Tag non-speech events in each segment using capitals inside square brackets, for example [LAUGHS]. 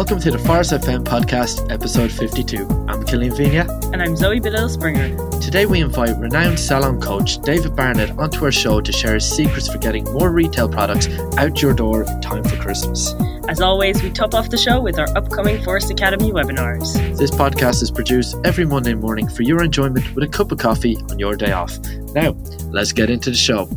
Welcome to the Phorest FM podcast, episode 52. I'm Killian Vina. And I'm Zoe Bedell Springer. Today we invite renowned salon coach David Barnett onto our show to share his secrets for getting more retail products out your door in time for Christmas. As always, we top off the show with our upcoming Phorest Academy webinars. This podcast is produced every Monday morning for your enjoyment with a cup of coffee on your day off. Now, let's get into the show.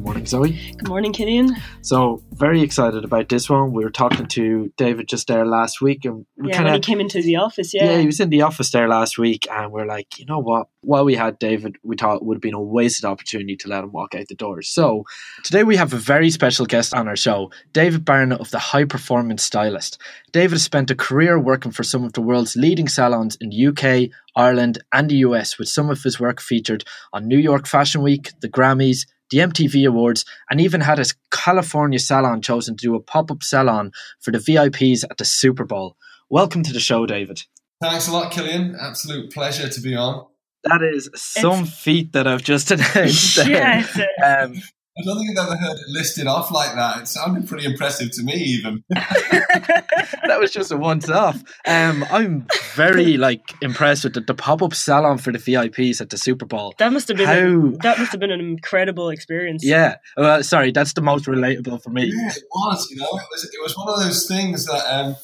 Good morning, Zoe. Good morning, Killian. So, very excited about this one. We were talking to David just there last week, and we Yeah, kind when he came into the office, yeah. yeah, he was in the office there last week, and we're like, you know what? While we had David, we thought it would have been a wasted opportunity to let him walk out the door. So today we have a very special guest on our show, David Barnett of the High Performance Stylist. David has spent a career working for some of the world's leading salons in the UK, Ireland, and the US, with some of his work featured on New York Fashion Week, the Grammys. The MTV Awards, and even had his California salon chosen to do a pop up salon for the VIPs at the Super Bowl. Welcome to the show, David. Thanks a lot, Killian. Absolute pleasure to be on. That is some feat that I've just [LAUGHS] announced. there. yeah, it's, uh, Um, I don't think I've ever heard it listed off like that. It sounded pretty impressive to me, even. [LAUGHS] [LAUGHS] that was just a once off. Um, I'm very like impressed with the, the pop up salon for the VIPs at the Super Bowl. that must have been How- a, that must have been an incredible experience. Yeah, well, sorry, that's the most relatable for me. Yeah, it was. You know, it was. It was one of those things that, um,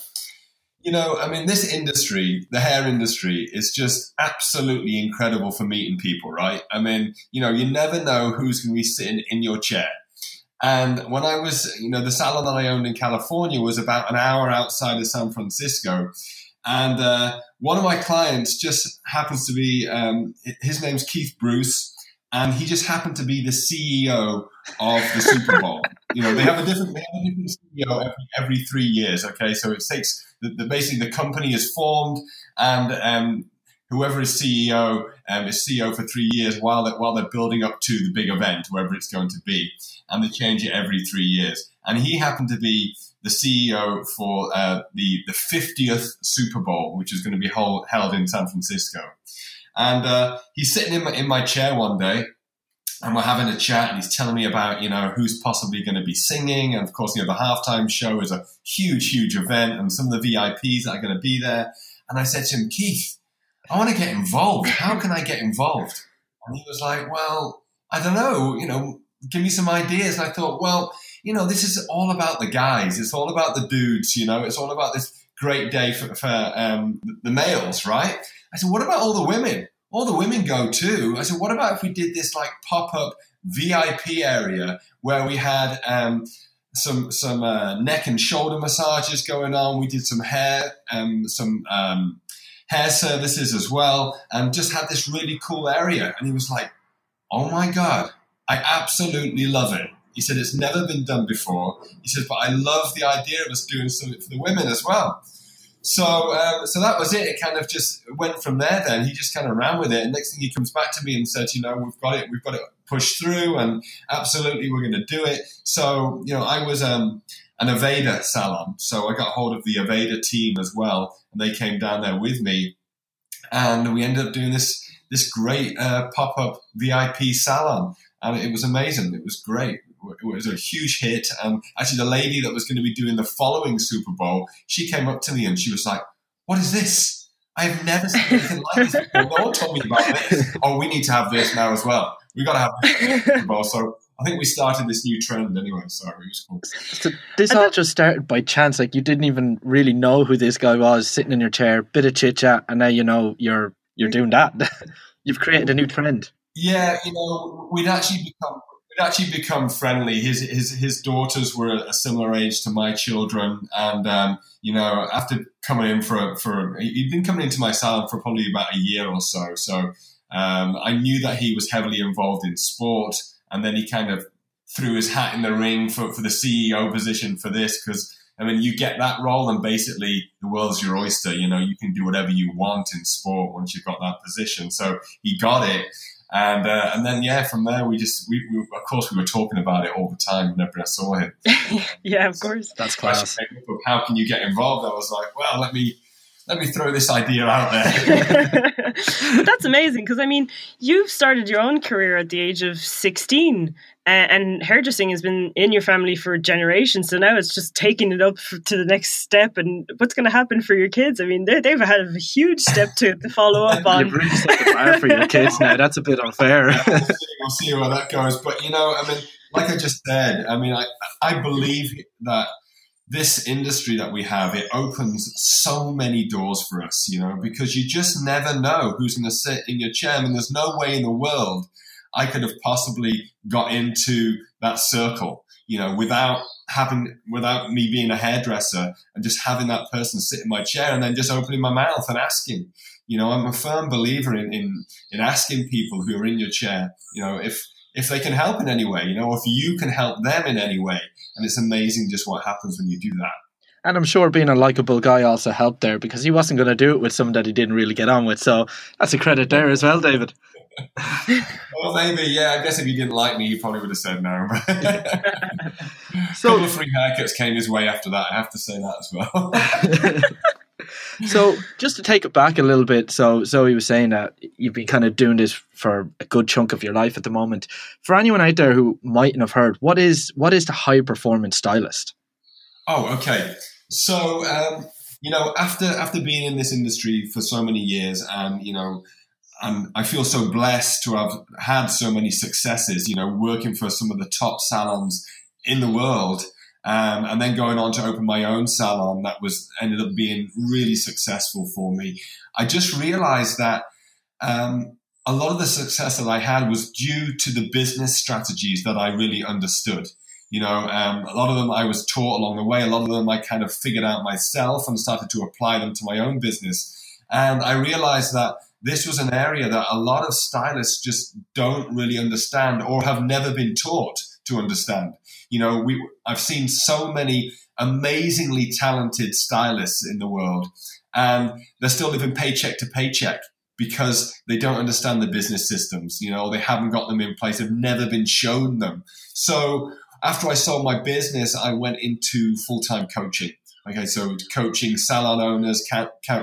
you know, I mean, this industry, the hair industry, is just absolutely incredible for meeting people, right? I mean, you know, you never know who's going to be sitting in your chair. And when I was, you know, the salon that I owned in California was about an hour outside of San Francisco. And uh, one of my clients just happens to be, um, his name's Keith Bruce, and he just happened to be the CEO of the Super Bowl. [LAUGHS] you know, they have a different, they have a different CEO every, every three years. Okay, so it takes the, the basically the company is formed, and um, whoever is CEO um, is CEO for three years while they're, while they're building up to the big event, whoever it's going to be, and they change it every three years. And he happened to be the CEO for uh, the the 50th Super Bowl, which is going to be hold, held in San Francisco. And uh, he's sitting in my, in my chair one day, and we're having a chat, and he's telling me about you know who's possibly going to be singing, and of course you know the halftime show is a huge, huge event, and some of the VIPs that are going to be there. And I said to him, Keith, I want to get involved. How can I get involved? And he was like, Well, I don't know, you know, give me some ideas. And I thought, well, you know, this is all about the guys. It's all about the dudes. You know, it's all about this great day for, for um, the males, right? I said, what about all the women? All the women go too. I said, what about if we did this like pop up VIP area where we had um, some some uh, neck and shoulder massages going on. We did some hair, um, some um, hair services as well, and just had this really cool area. And he was like, "Oh my god, I absolutely love it." He said, "It's never been done before." He said, "But I love the idea of us doing something for the women as well." So, um, so that was it. It kind of just went from there. Then he just kind of ran with it. And next thing he comes back to me and said, "You know, we've got it. We've got it pushed through, and absolutely, we're going to do it." So, you know, I was um, an Aveda salon, so I got hold of the Aveda team as well, and they came down there with me, and we ended up doing this this great uh, pop up VIP salon, and it was amazing. It was great. It was a huge hit. And actually, the lady that was going to be doing the following Super Bowl, she came up to me and she was like, "What is this? I have never seen anything like this before. No one told me about this. Oh, we need to have this now as well. We got to have this Super Bowl." So I think we started this new trend anyway. So it was cool. So this all just started by chance. Like you didn't even really know who this guy was, sitting in your chair, bit of chit chat, and now you know you're you're mm. doing that. [LAUGHS] You've created a new trend. Yeah, you know, we'd actually become we'd actually become friendly. His his his daughters were a similar age to my children, and um, you know, after coming in for for he'd been coming into my salon for probably about a year or so. So um, I knew that he was heavily involved in sport, and then he kind of threw his hat in the ring for for the CEO position for this because. I mean, you get that role, and basically the world's your oyster. You know, you can do whatever you want in sport once you've got that position. So he got it, and uh, and then yeah, from there we just we, we of course we were talking about it all the time whenever I saw him. [LAUGHS] yeah, of course. That's Question came how can you get involved? I was like, well, let me let me throw this idea out there. [LAUGHS] [LAUGHS] That's amazing because I mean, you've started your own career at the age of 16 and hairdressing has been in your family for generations. So now it's just taking it up to the next step. And what's going to happen for your kids? I mean, they, have had a huge step to, to [LAUGHS] follow up on. You've really set the bar for your kids now. That's a bit unfair. Yeah, we'll, see, we'll see where that goes. But, you know, I mean, like I just said, I mean, I, I believe that this industry that we have, it opens so many doors for us, you know, because you just never know who's going to sit in your chair. I mean, there's no way in the world – I could have possibly got into that circle, you know, without having, without me being a hairdresser and just having that person sit in my chair and then just opening my mouth and asking. You know, I'm a firm believer in, in, in asking people who are in your chair, you know, if, if they can help in any way, you know, if you can help them in any way. And it's amazing just what happens when you do that. And I'm sure being a likable guy also helped there because he wasn't going to do it with someone that he didn't really get on with. So that's a credit there as well, David. [LAUGHS] well, maybe, yeah. I guess if you didn't like me, you probably would have said no. [LAUGHS] so, a couple of free haircuts came his way after that. I have to say that as well. [LAUGHS] so, just to take it back a little bit, so Zoe was saying that you've been kind of doing this for a good chunk of your life at the moment. For anyone out there who mightn't have heard, what is what is the high performance stylist? Oh, okay. So, um, you know, after after being in this industry for so many years, and you know, and I feel so blessed to have had so many successes, you know, working for some of the top salons in the world. Um, and then going on to open my own salon that was ended up being really successful for me. I just realized that um, a lot of the success that I had was due to the business strategies that I really understood. You know, um, a lot of them I was taught along the way. A lot of them I kind of figured out myself and started to apply them to my own business. And I realized that this was an area that a lot of stylists just don't really understand or have never been taught to understand. You know, we I've seen so many amazingly talented stylists in the world, and they're still living paycheck to paycheck because they don't understand the business systems. You know, they haven't got them in place. They've never been shown them. So after I sold my business, I went into full time coaching. Okay, so coaching salon owners,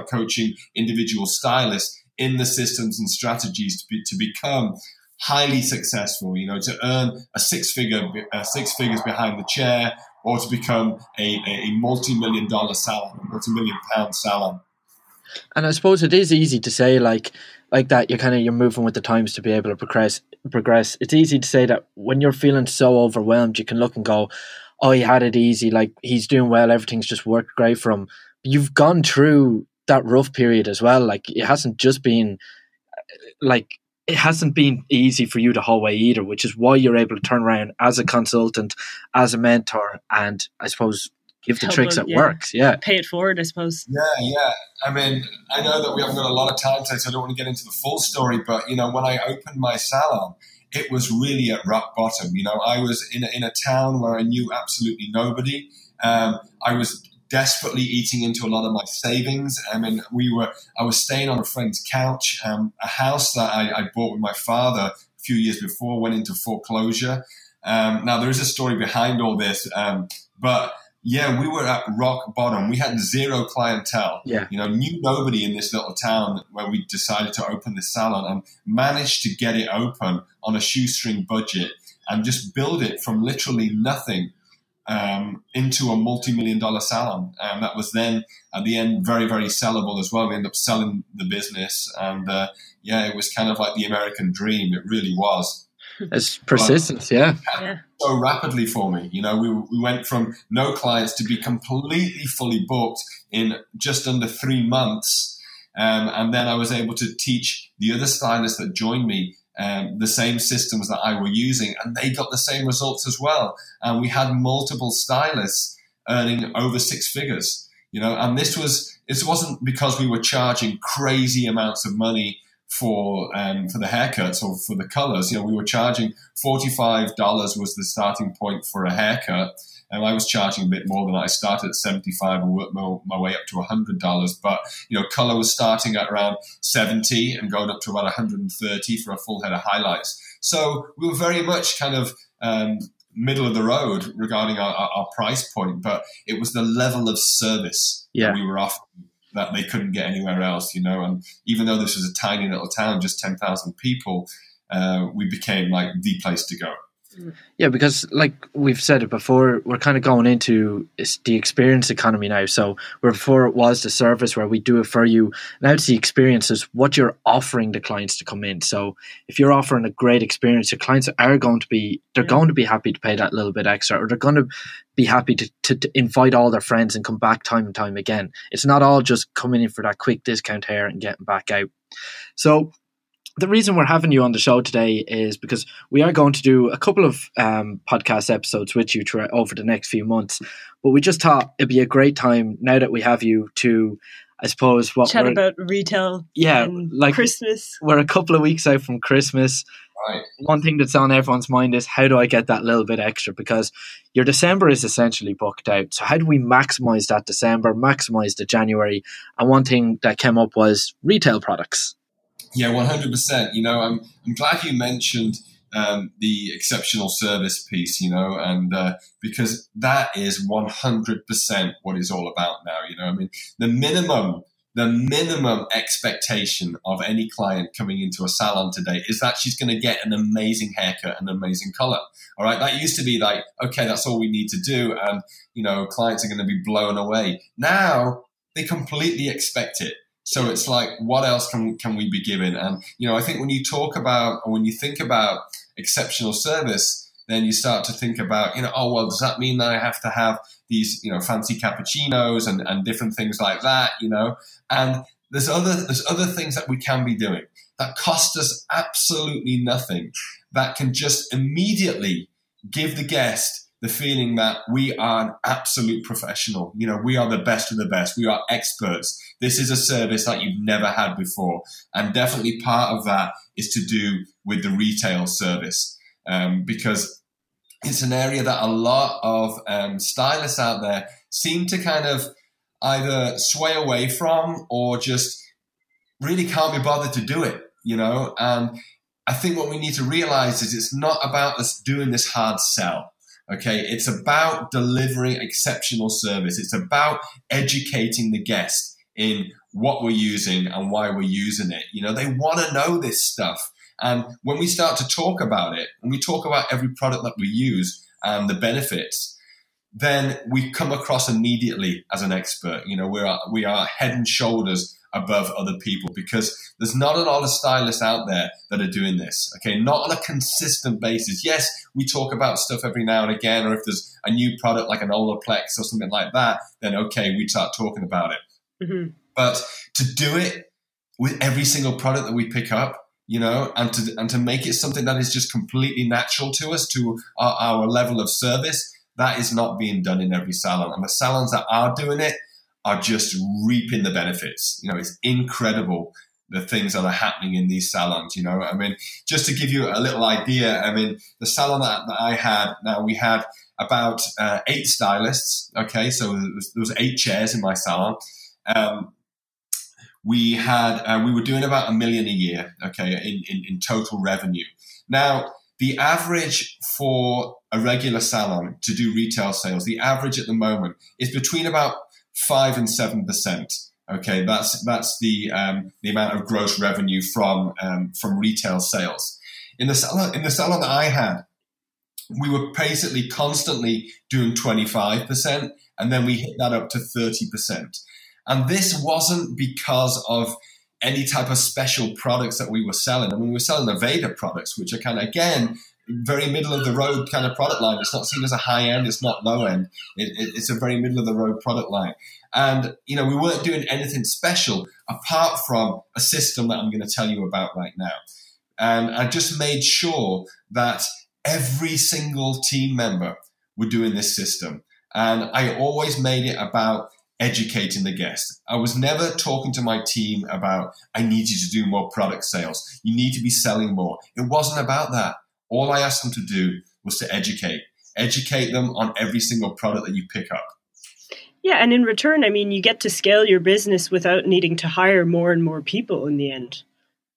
coaching individual stylists in the systems and strategies to, be, to become highly successful, you know, to earn a six figure, six figures behind the chair or to become a, a multi-million dollar salon, a multi-million pound salon. And I suppose it is easy to say like, like that you're kind of you're moving with the times to be able to progress progress it's easy to say that when you're feeling so overwhelmed you can look and go oh he had it easy like he's doing well everything's just worked great for him you've gone through that rough period as well. Like it hasn't just been like it hasn't been easy for you the whole way either, which is why you're able to turn around as a consultant, as a mentor, and I suppose give the Help tricks that yeah. works. Yeah, pay it forward, I suppose. Yeah, yeah. I mean, I know that we haven't got a lot of time today, so I don't want to get into the full story. But you know, when I opened my salon, it was really at rock bottom. You know, I was in a, in a town where I knew absolutely nobody. Um, I was desperately eating into a lot of my savings. I mean, we were, I was staying on a friend's couch. Um, a house that I, I, bought with my father a few years before went into foreclosure. Um, now, there is a story behind all this, um, but yeah, we were at rock bottom. We had zero clientele. Yeah. You know, knew nobody in this little town where we decided to open the salon and managed to get it open on a shoestring budget and just build it from literally nothing um, into a multi-million dollar salon. And that was then at the end very, very sellable as well. We ended up selling the business and uh, yeah, it was kind of like the American dream. It really was. It's persistence, yeah. So rapidly for me, you know, we, we went from no clients to be completely fully booked in just under three months. Um, and then I was able to teach the other stylists that joined me um, the same systems that I were using, and they got the same results as well. And we had multiple stylists earning over six figures, you know. And this was this wasn't because we were charging crazy amounts of money for um, for the haircuts or for the colors. You know, we were charging forty five dollars was the starting point for a haircut and I was charging a bit more than I started at 75 and worked my, my way up to $100. But, you know, color was starting at around 70 and going up to about 130 for a full head of highlights. So we were very much kind of um, middle of the road regarding our, our, our, price point, but it was the level of service yeah. that we were offering that they couldn't get anywhere else, you know. And even though this was a tiny little town, just 10,000 people, uh, we became like the place to go. Mm. Yeah, because like we've said it before, we're kind of going into the experience economy now. So where before it was the service where we do it for you, now it's the experience is what you're offering the clients to come in. So if you're offering a great experience, your clients are going to be they're going to be happy to pay that little bit extra, or they're going to be happy to, to, to invite all their friends and come back time and time again. It's not all just coming in for that quick discount here and getting back out. So the reason we're having you on the show today is because we are going to do a couple of um, podcast episodes with you throughout, over the next few months. But we just thought it'd be a great time now that we have you to, I suppose, what chat about retail. Yeah, like Christmas. We're a couple of weeks out from Christmas. Right. One thing that's on everyone's mind is how do I get that little bit extra? Because your December is essentially booked out. So how do we maximize that December, maximize the January? And one thing that came up was retail products. Yeah, one hundred percent. You know, I'm I'm glad you mentioned um, the exceptional service piece. You know, and uh, because that is one hundred percent what it's all about now. You know, I mean, the minimum the minimum expectation of any client coming into a salon today is that she's going to get an amazing haircut and amazing color. All right. That used to be like, okay, that's all we need to do. And, you know, clients are going to be blown away. Now they completely expect it. So it's like, what else can can we be given? And you know, I think when you talk about or when you think about exceptional service, then you start to think about, you know, oh well, does that mean that I have to have these, you know, fancy cappuccinos and, and different things like that, you know? And there's other there's other things that we can be doing that cost us absolutely nothing, that can just immediately give the guest the feeling that we are an absolute professional. You know, we are the best of the best. We are experts. This is a service that you've never had before. And definitely part of that is to do with the retail service um, because it's an area that a lot of um, stylists out there seem to kind of either sway away from or just really can't be bothered to do it, you know? And I think what we need to realize is it's not about us doing this hard sell Okay, it's about delivering exceptional service. It's about educating the guest in what we're using and why we're using it. You know, they want to know this stuff. And when we start to talk about it, and we talk about every product that we use and the benefits, then we come across immediately as an expert. You know, we are we are head and shoulders above other people because there's not a lot of stylists out there that are doing this. Okay, not on a consistent basis. Yes, we talk about stuff every now and again, or if there's a new product like an Olaplex or something like that, then okay, we start talking about it. Mm-hmm. But to do it with every single product that we pick up, you know, and to and to make it something that is just completely natural to us, to our, our level of service, that is not being done in every salon. And the salons that are doing it are just reaping the benefits. You know, it's incredible the things that are happening in these salons. You know, I mean, just to give you a little idea, I mean, the salon that, that I had, now we had about uh, eight stylists. Okay, so there was, was, eight chairs in my salon. Um, we had uh, we were doing about a million a year. Okay, in, in, in total revenue. Now the average for a regular salon to do retail sales, the average at the moment is between about five and seven percent. Okay, that's that's the um, the amount of gross revenue from um, from retail sales. In the salon in the salon that I had, we were basically constantly doing twenty five percent, and then we hit that up to thirty percent. And this wasn't because of any type of special products that we were selling. I mean, we were selling Aveda products, which are kind of again very middle of the road kind of product line. It's not seen as a high end. It's not low end. It, it, it's a very middle of the road product line. And, you know, we weren't doing anything special apart from a system that I'm going to tell you about right now. And I just made sure that every single team member were doing this system. And I always made it about educating the guest. I was never talking to my team about, I need you to do more product sales. You need to be selling more. It wasn't about that. All I asked them to do was to educate, educate them on every single product that you pick up. Yeah, and in return, I mean, you get to scale your business without needing to hire more and more people in the end.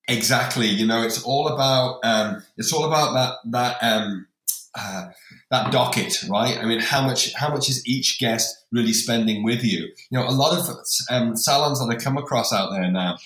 Exactly. You know, it's all about um, it's all about that that um, uh, that docket, right? I mean, how much how much is each guest really spending with you? You know, a lot of um, salons that I come across out there now,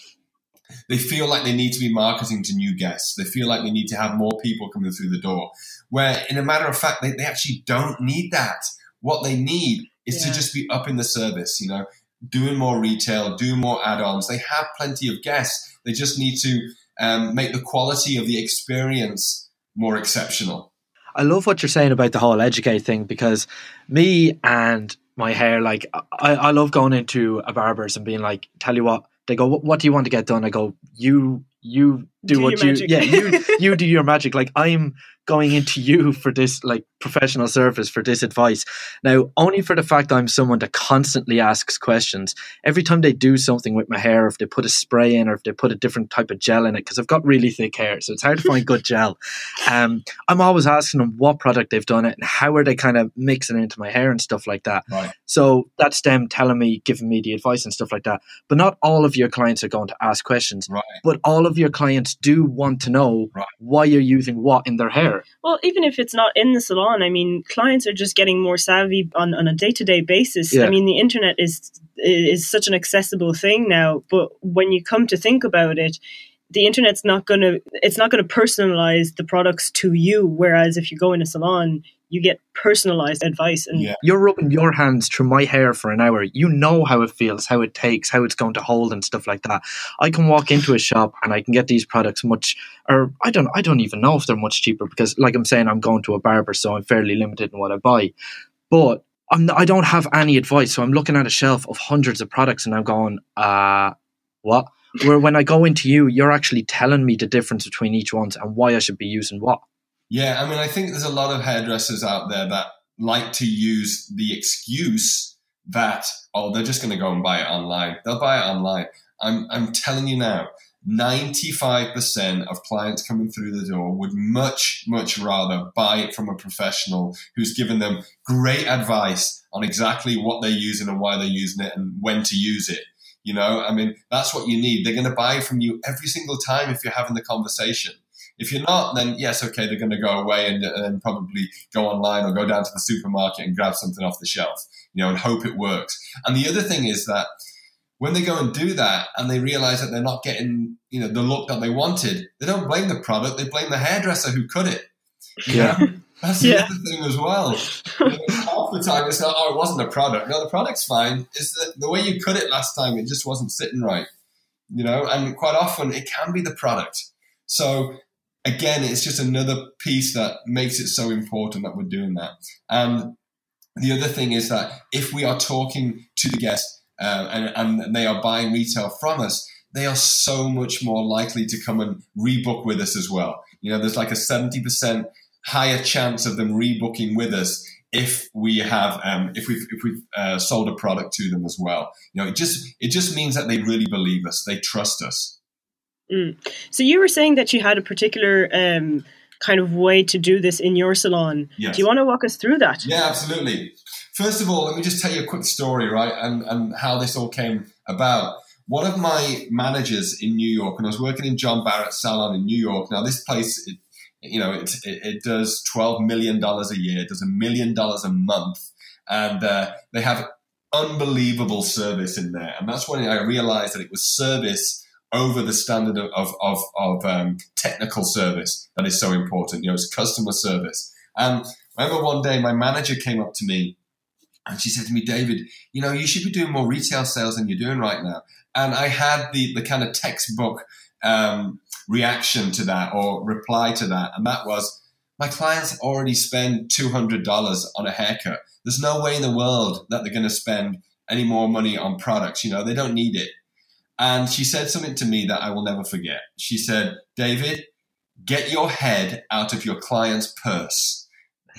they feel like they need to be marketing to new guests. They feel like they need to have more people coming through the door. Where, in a matter of fact, they, they actually don't need that. What they need is Yeah. to just be up in the service. You know, doing more retail, doing more add-ons. They have plenty of guests. They just need to um, make the quality of the experience more exceptional. I love what you're saying about the whole educate thing because me and my hair, like I, I love going into a barber's and being like, tell you what, they go, what, do you want to get done? I go, you, you do, Do what you, magic. yeah, you, [LAUGHS] you do your magic. Like I'm going into you for this like professional service for this advice. Now, only for the fact I'm someone that constantly asks questions. Every time they do something with my hair, if they put a spray in or if they put a different type of gel in it, because I've got really thick hair, so it's hard to find good gel. [LAUGHS] Um, I'm always asking them what product they've done it and how are they kind of mixing it into my hair and stuff like that. Right. So that's them telling me, giving me the advice and stuff like that. But not all of your clients are going to ask questions. Right. But all of your clients do want to know Right. why you're using what in their hair. Well, even if it's not in the salon, I mean, clients are just getting more savvy on, on a day to day basis. Yeah. I mean, the internet is is such an accessible thing now, but when you come to think about it, the internet's not going to it's not going to personalize the products to you. Whereas if you go in a salon, you get personalized advice and Yeah. You're rubbing your hands through my hair for an hour. You know how it feels, how it takes, how it's going to hold and stuff like that. I can walk into a shop and I can get these products much or I don't I don't even know if they're much cheaper because like I'm saying I'm going to a barber so I'm fairly limited in what I buy. But I'm I don't have any advice. So I'm looking at a shelf of hundreds of products and I'm going, uh what? Where when I go into you, you're actually telling me the difference between each one and why I should be using what. Yeah, I mean, I think there's a lot of hairdressers out there that like to use the excuse that oh, they're just going to go and buy it online. They'll buy it online. I'm I'm telling you now, 95% of clients coming through the door would much much rather buy it from a professional who's given them great advice on exactly what they're using and why they're using it and when to use it. You know, I mean, that's what you need. They're going to buy from you every single time if you're having the conversation. If you're not, then yes, okay, they're going to go away and, and probably go online or go down to the supermarket and grab something off the shelf, you know, and hope it works. And the other thing is that when they go and do that and they realize that they're not getting, you know, the look that they wanted, they don't blame the product, they blame the hairdresser who cut it. You Yeah. know? That's the Yeah. other thing as well. You know, half the time it's not, oh, it wasn't a product. No, the product's fine. It's the, the way you cut it last time, it just wasn't sitting right. You know, and quite often it can be the product. So again, it's just another piece that makes it so important that we're doing that. And the other thing is that if we are talking to the guest uh, and, and they are buying retail from us, they are so much more likely to come and rebook with us as well. You know, there's like a 70% higher chance of them rebooking with us if we have um, if we've if we've uh, sold a product to them as well. You know, it just it just means that they really believe us, they trust us. So you were saying that you had a particular um, kind of way to do this in your salon. Yes. Do you want to walk us through that? Yeah, absolutely. First of all, let me just tell you a quick story, right, and, and how this all came about. One of my managers in New York, and I was working in John Barrett's salon in New York. Now, this place, it, you know, it, it, it does $12 million a year, it does a million dollars a month, and uh, they have unbelievable service in there. And that's when I realized that it was service over the standard of, of, of, um, technical service that is so important. You know, it's customer service. And I remember one day my manager came up to me and she said to me, David, you know, you should be doing more retail sales than you're doing right now. And I had the, the kind of textbook um, reaction to that or reply to that. And that was, my clients already spend $200 on a haircut. There's no way in the world that they're going to spend any more money on products. You know, they don't need it. And she said something to me that I will never forget. She said, David, get your head out of your client's purse.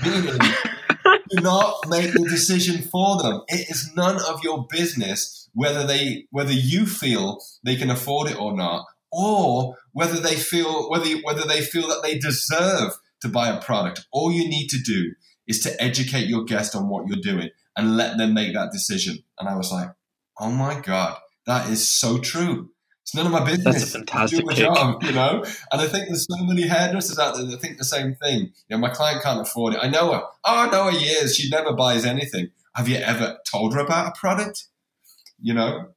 Meaning, [LAUGHS] do not make the decision for them. It is none of your business whether they whether you feel they can afford it or not, or whether they feel whether whether they feel that they deserve to buy a product. All you need to do is to educate your guest on what you're doing and let them make that decision. And I was like, oh my god, that is so true. It's none of my business. That's a fantastic do my job, you know. And I think there's so many hairdressers out there that think the same thing. You know, my client can't afford it. I know her. Oh, I know her years. She never buys anything. Have you ever told her about a product? You know.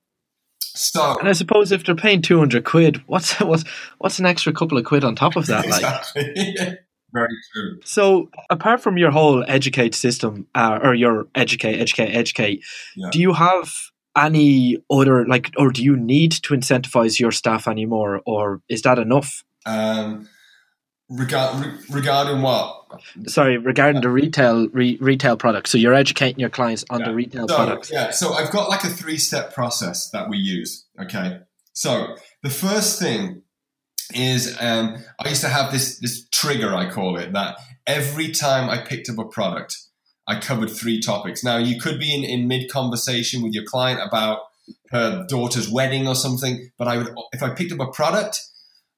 So And I suppose if they're paying two hundred quid, what's [LAUGHS] what's what's an extra couple of quid on top of that? Like. [LAUGHS] [LAUGHS] Very true. so apart from your whole educate system uh, or your educate, educate, educate, Yeah. do you have any other like, or do you need to incentivize your staff anymore, or is that enough? Um, regard, re- regarding what? Sorry, regarding the retail re, retail products. So you're educating your clients on Yeah. the retail So, products. yeah, so I've got like a three step process that we use. Okay. So the first thing is um, I used to have this this trigger I call it that every time I picked up a product, I covered three topics. Now you could be in, in mid conversation with your client about her daughter's wedding or something, but I would if I picked up a product,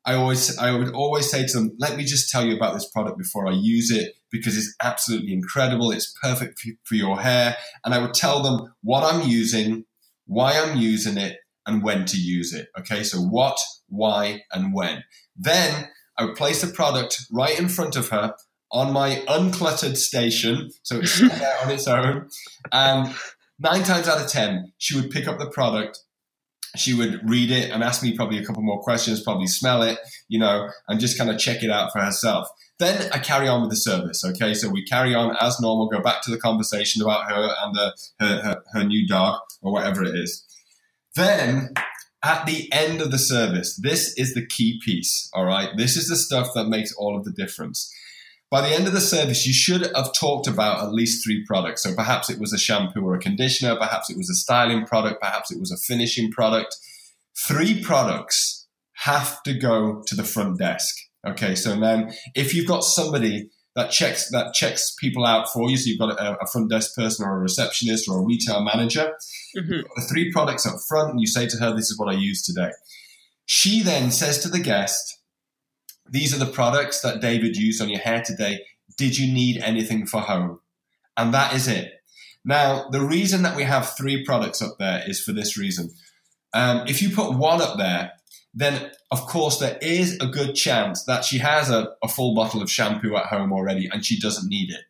I always I would always say to them, let me just tell you about this product before I use it because it's absolutely incredible. It's perfect for, your hair, and I would tell them what I'm using, why I'm using it, and when to use it. Okay, so what, why, and when. Then I would place the product right in front of her on my uncluttered station, so it's there on its own. And nine times out of ten, she would pick up the product. She would read it and ask me probably a couple more questions, probably smell it, you know, and just kind of check it out for herself. Then I carry on with the service. Okay, so we carry on as normal, go back to the conversation about her and uh, her, her her new dog or whatever it is. Then at the end of the service, this is the key piece. All right, this is the stuff that makes all of the difference. By the end of the service, you should have talked about at least three products. So perhaps it was a shampoo or a conditioner, perhaps it was a styling product, perhaps it was a finishing product. Three products have to go to the front desk. Okay, so then if you've got somebody that checks that checks people out for you, so you've got a, a front desk person or a receptionist or a retail manager, Mhm. the three products up front, and you say to her, "This is what I use today." She then says to the guest, "These are the products that David used on your hair today. Did you need anything for home?" And that is it. Now, the reason that we have three products up there is for this reason. Um, if you put one up there, then of course there is a good chance that she has a, a full bottle of shampoo at home already and she doesn't need it.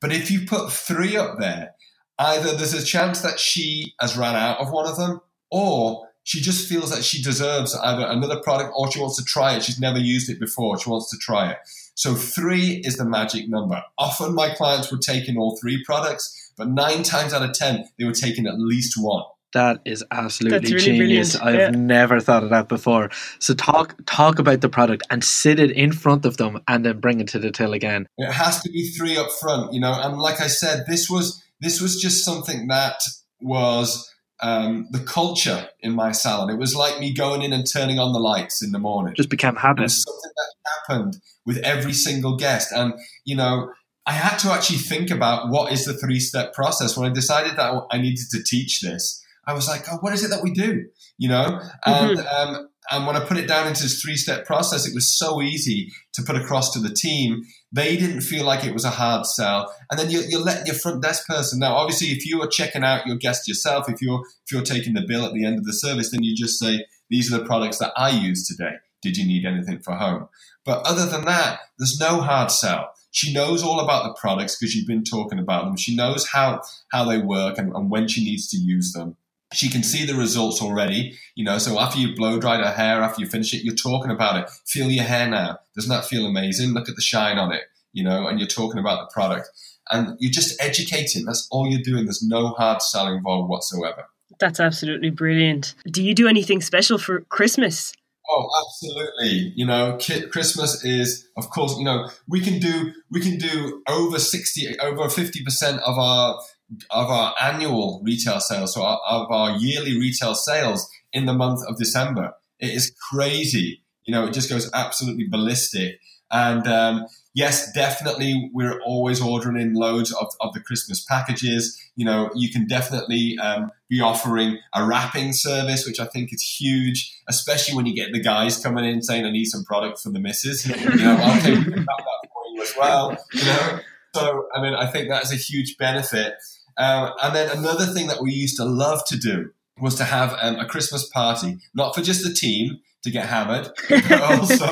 But if you put three up there, either there's a chance that she has ran out of one of them or she just feels that she deserves either another product or she wants to try it. She's never used it before. She wants to try it. So three is the magic number. Often my clients were taking all three products, but nine times out of 10, they were taking at least one. That is absolutely That's really genius. brilliant, I've yeah. never thought of that before. So talk talk about the product and sit it in front of them and then bring it to the till again. It has to be three up front, you know. And like I said, this was this was just something that was um, the culture in my salon. It was like me going in and turning on the lights in the morning. Just became It habit. something that happened with every single guest, and you know. I had to actually think about what is the three step process. When I decided that I needed to teach this, I was like, oh, what is it that we do? You know? And, um, and when I put it down into this three step process, it was so easy to put across to the team. They didn't feel like it was a hard sell. And then you're, you're letting your front desk person know. Obviously, if you are checking out your guest yourself, if you're, if you're taking the bill at the end of the service, then you just say, these are the products that I use today. Did you need anything for home? But other than that, there's no hard sell. She knows all about the products because you've been talking about them. She knows how, how they work and, and when she needs to use them. She can see the results already, you know. So after you blow dried her hair, after you finish it, you're talking about it. Feel your hair now. Doesn't that feel amazing? Look at the shine on it, you know, and you're talking about the product. And you're just educating. That's all you're doing. There's no hard sell involved whatsoever. That's absolutely brilliant. Do you do anything special for Christmas? Oh, absolutely. You know, Christmas is, of course, you know, we can do we can do over sixty, over fifty percent of our of our annual retail sales, so our, of our yearly retail sales in the month of December. It is crazy. You know, it just goes absolutely ballistic. And um, yes, definitely, we're always ordering in loads of, of the Christmas packages. You know, you can definitely um, be offering a wrapping service, which I think is huge, especially when you get the guys coming in saying, I need some product for the missus. [LAUGHS] You know, okay, we can wrap that for you as well. You know, so I mean, I think that's a huge benefit. Um, and then another thing that we used to love to do was to have um, a Christmas party, not for just the team to get hammered, [LAUGHS] but also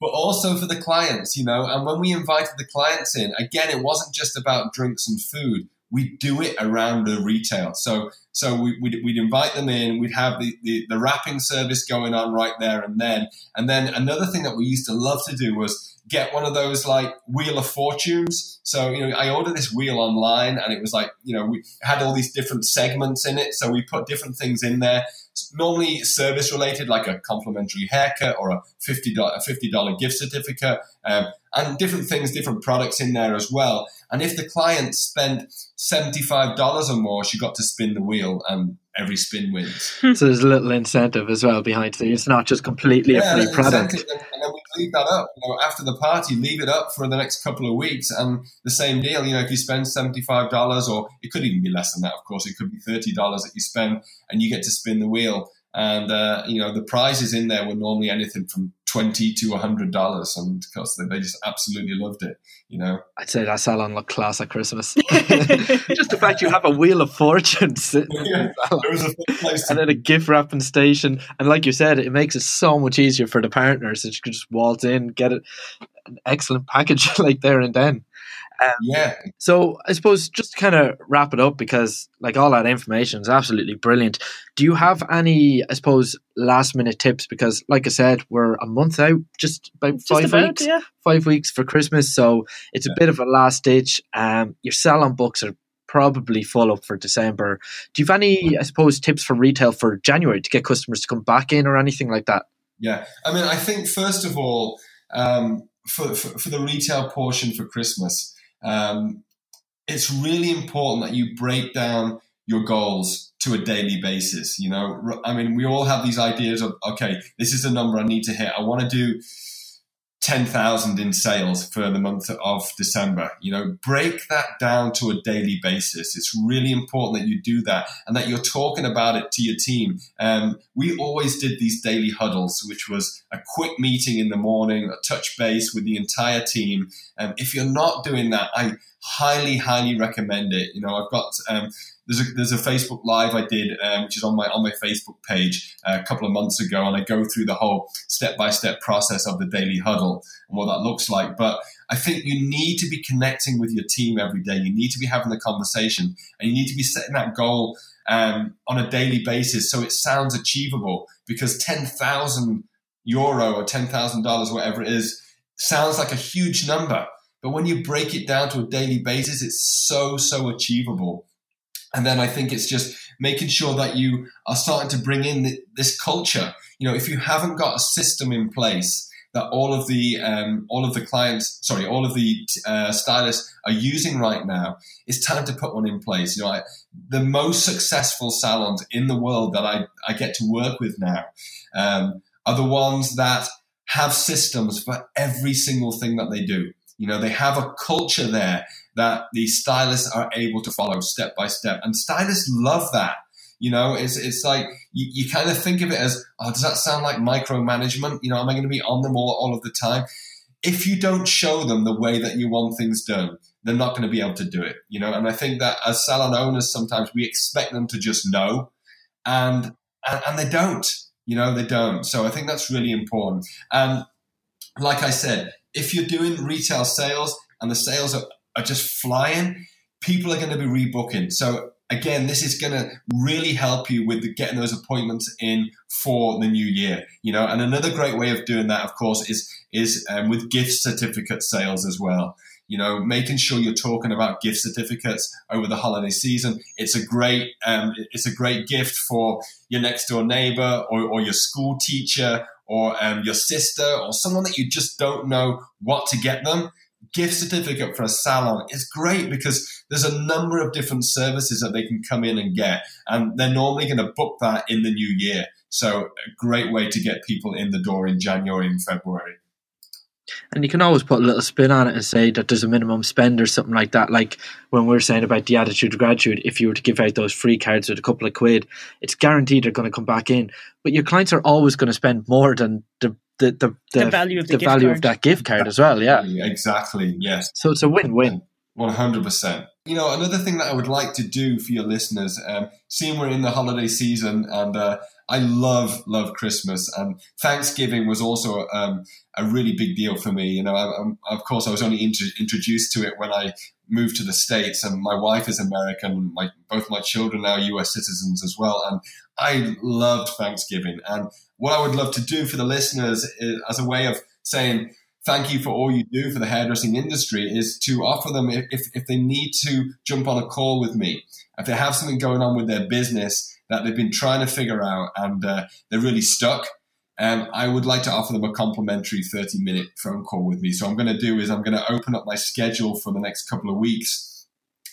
but also for the clients, you know. And when we invited the clients in, again, it wasn't just about drinks and food. We do it around the retail. So so we, would we'd invite them in. We'd have the, the, the wrapping service going on right there and then. And then another thing that we used to love to do was get one of those like wheel of fortunes. So, you know, I ordered this wheel online and it was like, you know, we had all these different segments in it. So we put different things in there. Normally service related, like a complimentary haircut or a $50, a $50 gift certificate, um, and different things, different products in there as well. And if the client spent $75 or more, she got to spin the wheel and every spin wins. [LAUGHS] so there's a little incentive as well behind it. It's not just completely yeah, a free product. Exactly. And then we leave that up. You know, after the party, leave it up for the next couple of weeks. And the same deal, you know, if you spend $75 or it could even be less than that, of course, it could be $30 that you spend and you get to spin the wheel. And, uh, you know, the prizes in there were normally anything from 20 to $100. And because they, they just absolutely loved it, you know. I'd say that salon looked class at Christmas. [LAUGHS] [LAUGHS] just the fact you have a wheel of fortune [LAUGHS] sitting yeah, and then a gift wrapping station. And like you said, it makes it so much easier for the partners that you can just waltz in, get it, an excellent package like there and then. Um, yeah. So I suppose just to kind of wrap it up because like all that information is absolutely brilliant. Do you have any, I suppose, last minute tips? Because like I said, we're a month out, just about just five about, weeks, yeah. five weeks for Christmas. So it's yeah. a bit of a last ditch. Um, your salon books are probably full up for December. Do you have any, I suppose, tips for retail for January to get customers to come back in or anything like that? Yeah. I mean, I think first of all, um, for, for, for the retail portion for Christmas, um, it's really important that you break down your goals to a daily basis. You know, I mean, we all have these ideas of, okay, this is the number I need to hit. I want to do 10,000 in sales for the month of December. You know, break that down to a daily basis. It's really important that you do that and that you're talking about it to your team. Um, we always did these daily huddles, which was a quick meeting in the morning, a touch base with the entire team. Um, if you're not doing that, I highly, highly recommend it. You know, I've got, um, there's a, there's a Facebook Live I did, um, which is on my on my Facebook page uh, a couple of months ago, and I go through the whole step by step process of the daily huddle and what that looks like. But I think you need to be connecting with your team every day. You need to be having the conversation, and you need to be setting that goal um, on a daily basis so it sounds achievable. Because ten thousand euro or ten thousand dollars, whatever it is, sounds like a huge number. But when you break it down to a daily basis, it's so so achievable. And then I think it's just making sure that you are starting to bring in this culture. You know, if you haven't got a system in place that all of the um, all of the clients, sorry, all of the uh, stylists are using right now, it's time to put one in place. You know, I, the most successful salons in the world that I, I get to work with now um, are the ones that have systems for every single thing that they do. You know, they have a culture there that the stylists are able to follow step by step. And stylists love that. You know, it's, it's like you, you kind of think of it as, oh, does that sound like micromanagement? You know, am I going to be on them all, all of the time? If you don't show them the way that you want things done, they're not going to be able to do it. You know, and I think that as salon owners, sometimes we expect them to just know, and and, and they don't. You know, they don't. So I think that's really important. And like I said, if you're doing retail sales and the sales are, are just flying, people are going to be rebooking. So again, this is going to really help you with getting those appointments in for the new year. You know, and another great way of doing that, of course, is is um, with gift certificate sales as well. You know, making sure you're talking about gift certificates over the holiday season. It's a great, um, it's a great gift for your next door neighbor or, or your school teacher or um, your sister or someone that you just don't know what to get them, gift certificate for a salon is great because there's a number of different services that they can come in and get. And they're normally going to book that in the new year. So, a great way to get people in the door in January and February. And you can always put a little spin on it and say that there's a minimum spend or something like that. Like when we are saying about the attitude of gratitude, if you were to give out those free cards with a couple of quid, it's guaranteed they're going to come back in. But your clients are always going to spend more than the the the, the, the value of the, the value card. of that gift card as well. Yeah, exactly. Yes. So it's a win-win. One hundred percent. You know, another thing that I would like to do for your listeners, um, seeing we're in the holiday season and uh, I love love Christmas and Thanksgiving was also um, a really big deal for me. You know, I, I, of course, I was only int- introduced to it when I moved to the states, and my wife is American. My both my children are U.S. citizens as well, and I loved Thanksgiving. And what I would love to do for the listeners is, as a way of saying thank you for all you do for the hairdressing industry is to offer them if, if they need to jump on a call with me if they have something going on with their business that they've been trying to figure out and uh, they're really stuck um, I would like to offer them a complimentary 30 minute phone call with me. So, I'm going to do is I'm going to open up my schedule for the next couple of weeks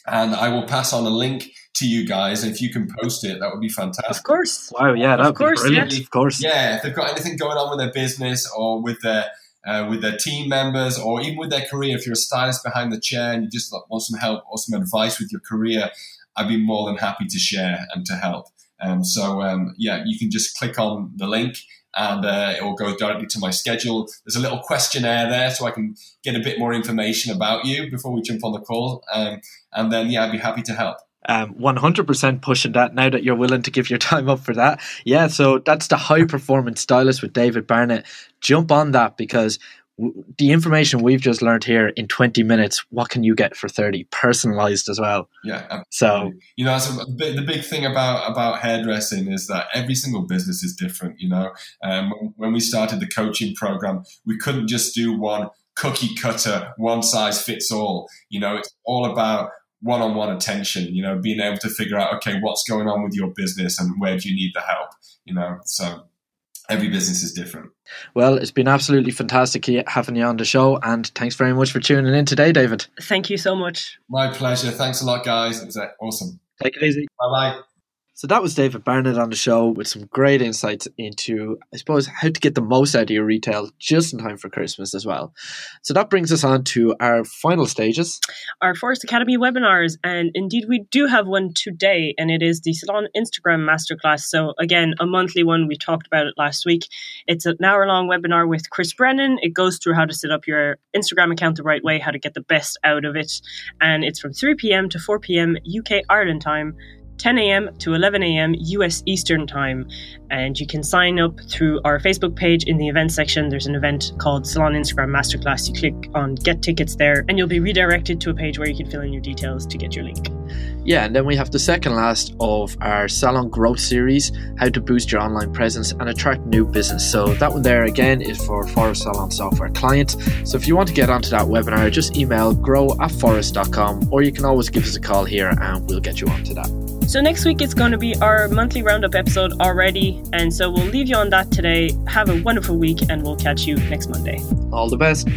and I will pass on a link to you guys. If you can post it, that would be fantastic. Of course. Wow, yeah, that would be brilliant. Yeah. Of course. Yeah, if they've got anything going on with their business or with their uh, with their team members or even with their career, if you're a stylist behind the chair and you just want some help or some advice with your career, I'd be more than happy to share and to help. Um, so um, yeah, you can just click on the link and uh, it will go directly to my schedule. There's a little questionnaire there so I can get a bit more information about you before we jump on the call. Um, and then, yeah, I'd be happy to help. Um, 100% pushing that now that you're willing to give your [LAUGHS] time up for that. Yeah, so that's the high performance stylist with David Barnett. Jump on that because the information we've just learned here in 20 minutes, what can you get for 30? Personalized as well. Yeah. Absolutely. So, you know, that's a, the big thing about, about hairdressing is that every single business is different. You know, um, when we started the coaching program, we couldn't just do one cookie cutter, one size fits all. You know, it's all about one on one attention, you know, being able to figure out, okay, what's going on with your business and where do you need the help, you know? So, every business is different. Well, it's been absolutely fantastic having you on the show, and thanks very much for tuning in today, David. Thank you so much. My pleasure. Thanks a lot, guys. It was uh, awesome. Take it easy. Bye bye. So that was David Barnett on the show with some great insights into, I suppose, how to get the most out of your retail just in time for Christmas as well. So that brings us on to our final stages. Our Phorest Academy webinars. And indeed, we do have one today, and it is the Salon Instagram Masterclass. So, again, a monthly one. We talked about it last week. It's an hour long webinar with Chris Brennan. It goes through how to set up your Instagram account the right way, how to get the best out of it. And it's from 3 p.m. to 4 p.m. UK Ireland time. 10 a.m. to 11 a.m. US Eastern Time. And you can sign up through our Facebook page in the event section. There's an event called Salon Instagram Masterclass. You click on Get Tickets there, and you'll be redirected to a page where you can fill in your details to get your link. Yeah, and then we have the second last of our Salon Growth series How to Boost Your Online Presence and Attract New Business. So, that one there again is for Phorest Salon Software clients. So, if you want to get onto that webinar, just email grow at phorest.com or you can always give us a call here and we'll get you onto that. So, next week it's going to be our monthly roundup episode already. And so, we'll leave you on that today. Have a wonderful week, and we'll catch you next Monday. All the best.